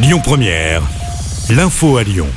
Lyon Première, l'info à Lyon.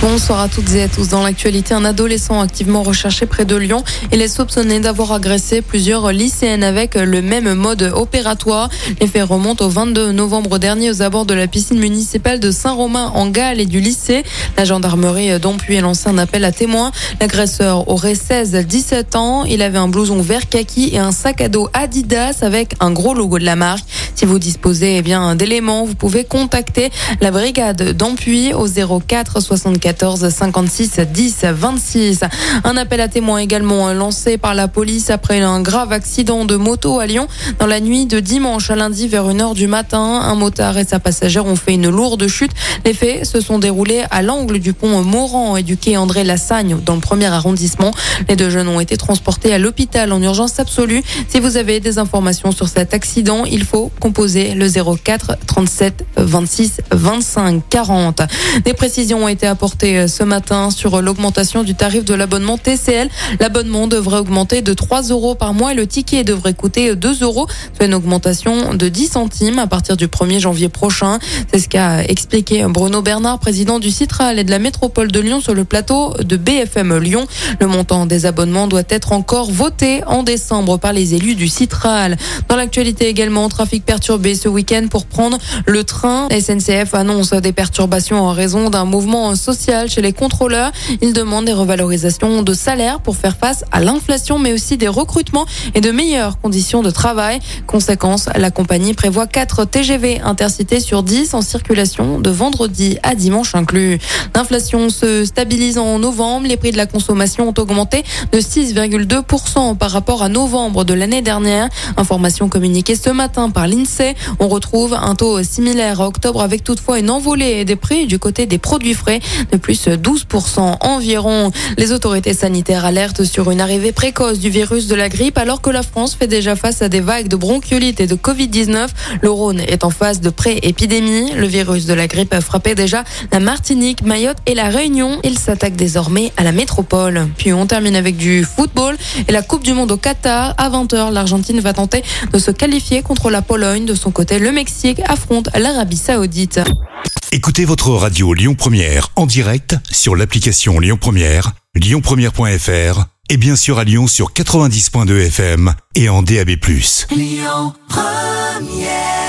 Bonsoir à toutes et à tous. Dans l'actualité, un adolescent activement recherché près de Lyon. Il est soupçonné d'avoir agressé plusieurs lycéennes avec le même mode opératoire. Les faits remontent au 22 novembre dernier aux abords de la piscine municipale de Saint-Romain en Galles et du lycée. La gendarmerie d'Ompuy a lancé un appel à témoins. L'agresseur aurait 16-17 ans. Il avait un blouson vert kaki et un sac à dos Adidas avec un gros logo de la marque. Si vous disposez eh bien d'éléments, vous pouvez contacter la brigade d'Ampuy au 04 74 56 10 26. Un appel à témoins également lancé par la police après un grave accident de moto à Lyon dans la nuit de dimanche à lundi vers 1h du matin. Un motard et sa passagère ont fait une lourde chute. Les faits se sont déroulés à l'angle du pont Morand et du quai André Lassagne dans le premier arrondissement. Les deux jeunes ont été transportés à l'hôpital en urgence absolue. Si vous avez des informations sur cet accident, il faut composer le 04 37 26 25 40. Des précisions ont été apportées ce matin sur l'augmentation du tarif de l'abonnement TCL. L'abonnement devrait augmenter de 3 euros par mois et le ticket devrait coûter 2 euros, soit une augmentation de 10 centimes à partir du 1er janvier prochain. C'est ce qu'a expliqué Bruno Bernard, président du Citral et de la métropole de Lyon sur le plateau de BFM Lyon. Le montant des abonnements doit être encore voté en décembre par les élus du Citral. Dans l'actualité également, trafic perturbé ce week-end pour prendre le train. SNCF annonce des perturbations en raison d'un mouvement social chez les contrôleurs. Ils demandent des revalorisations de salaire pour faire face à l'inflation, mais aussi des recrutements et de meilleures conditions de travail. Conséquence, la compagnie prévoit 4 TGV intercités sur 10 en circulation de vendredi à dimanche inclus. L'inflation se stabilise en novembre. Les prix de la consommation ont augmenté de 6,2% par rapport à novembre de l'année dernière. Information communiquée ce matin par l'INSEE. On retrouve un taux similaire à octobre avec toutefois une envolée des prix du côté des produits frais de plus 12% environ. Les autorités sanitaires alertent sur une arrivée précoce du virus de la grippe alors que la France fait déjà face à des vagues de bronchiolite et de Covid-19. Le Rhône est en phase de pré-épidémie. Le virus de la grippe a frappé déjà la Martinique, Mayotte et la Réunion. Il s'attaque désormais à la métropole. Puis on termine avec du football et la Coupe du Monde au Qatar. À 20h, l'Argentine va tenter de se qualifier contre la Pologne. De son côté, le Mexique affronte l'Arabie Saoudite. Écoutez votre radio Lyon Première en direct sur l'application Lyon Première, lyonpremière.fr et bien sûr à Lyon sur 90.2 FM et en DAB+. Lyon Première